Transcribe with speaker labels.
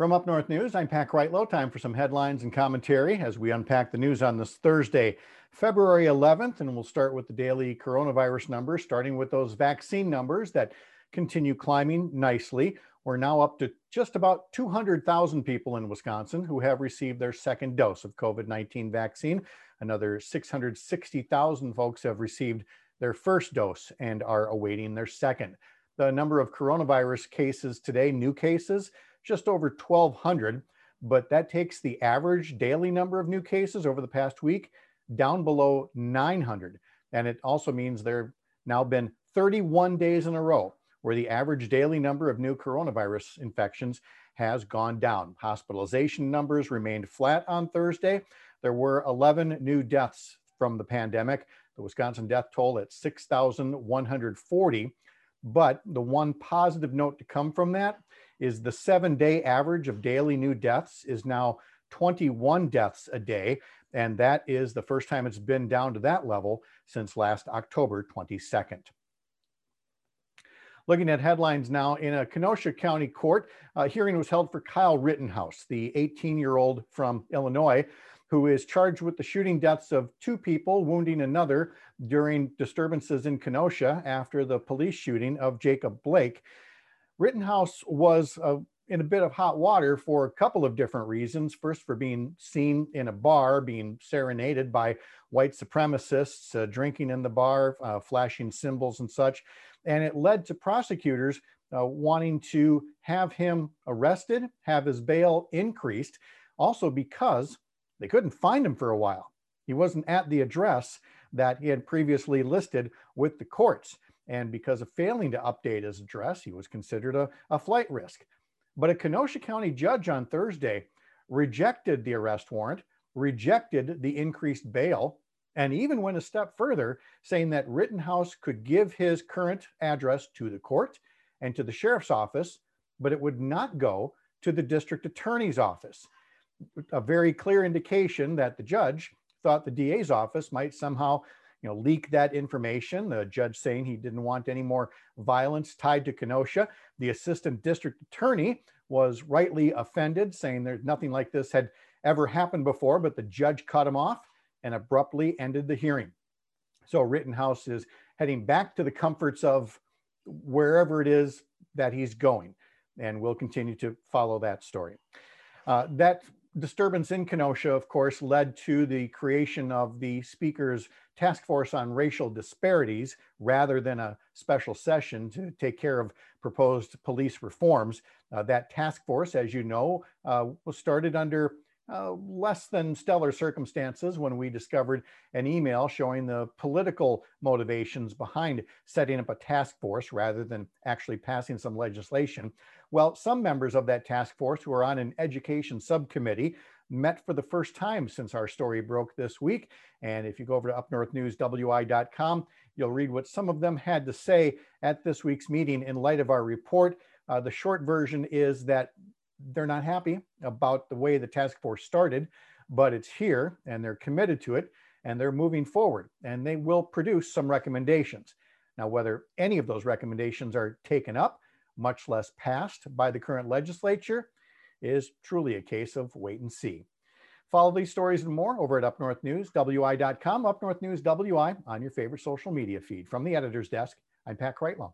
Speaker 1: From Up North News, I'm Pat Kreitlow. Time for some headlines and commentary as we unpack the news on this Thursday, February 11th. And we'll start with the daily coronavirus numbers, starting with those vaccine numbers that continue climbing nicely. We're now up to just about 200,000 people in Wisconsin who have received their second dose of COVID 19 vaccine. Another 660,000 folks have received their first dose and are awaiting their second. The number of coronavirus cases today, new cases, just over 1,200, but that takes the average daily number of new cases over the past week down below 900. And it also means there have now been 31 days in a row where the average daily number of new coronavirus infections has gone down. Hospitalization numbers remained flat on Thursday. There were 11 new deaths from the pandemic, the Wisconsin death toll at 6,140. But the one positive note to come from that is the seven day average of daily new deaths is now 21 deaths a day. And that is the first time it's been down to that level since last October 22nd. Looking at headlines now, in a Kenosha County court, a hearing was held for Kyle Rittenhouse, the 18 year old from Illinois, who is charged with the shooting deaths of two people, wounding another during disturbances in Kenosha after the police shooting of Jacob Blake. Rittenhouse was uh, in a bit of hot water for a couple of different reasons. First, for being seen in a bar, being serenaded by white supremacists, uh, drinking in the bar, uh, flashing symbols and such. And it led to prosecutors uh, wanting to have him arrested, have his bail increased, also because they couldn't find him for a while. He wasn't at the address that he had previously listed with the courts. And because of failing to update his address, he was considered a, a flight risk. But a Kenosha County judge on Thursday rejected the arrest warrant, rejected the increased bail, and even went a step further, saying that Rittenhouse could give his current address to the court and to the sheriff's office, but it would not go to the district attorney's office. A very clear indication that the judge thought the DA's office might somehow you know, leak that information. The judge saying he didn't want any more violence tied to Kenosha. The assistant district attorney was rightly offended, saying there's nothing like this had ever happened before, but the judge cut him off and abruptly ended the hearing. So Rittenhouse is heading back to the comforts of wherever it is that he's going. And we'll continue to follow that story. Uh, that disturbance in Kenosha, of course, led to the creation of the Speaker's Task Force on Racial Disparities rather than a special session to take care of proposed police reforms. Uh, that task force, as you know, uh, was started under uh, less than stellar circumstances when we discovered an email showing the political motivations behind setting up a task force rather than actually passing some legislation. Well, some members of that task force who are on an education subcommittee met for the first time since our story broke this week. And if you go over to upnorthnewswi.com, you'll read what some of them had to say at this week's meeting in light of our report. Uh, the short version is that they're not happy about the way the task force started, but it's here and they're committed to it and they're moving forward and they will produce some recommendations. Now, whether any of those recommendations are taken up, much less passed by the current legislature, is truly a case of wait and see. Follow these stories and more over at upnorthnewswi.com, Up North News WI on your favorite social media feed. From the editor's desk, I'm Pat Kreitlow.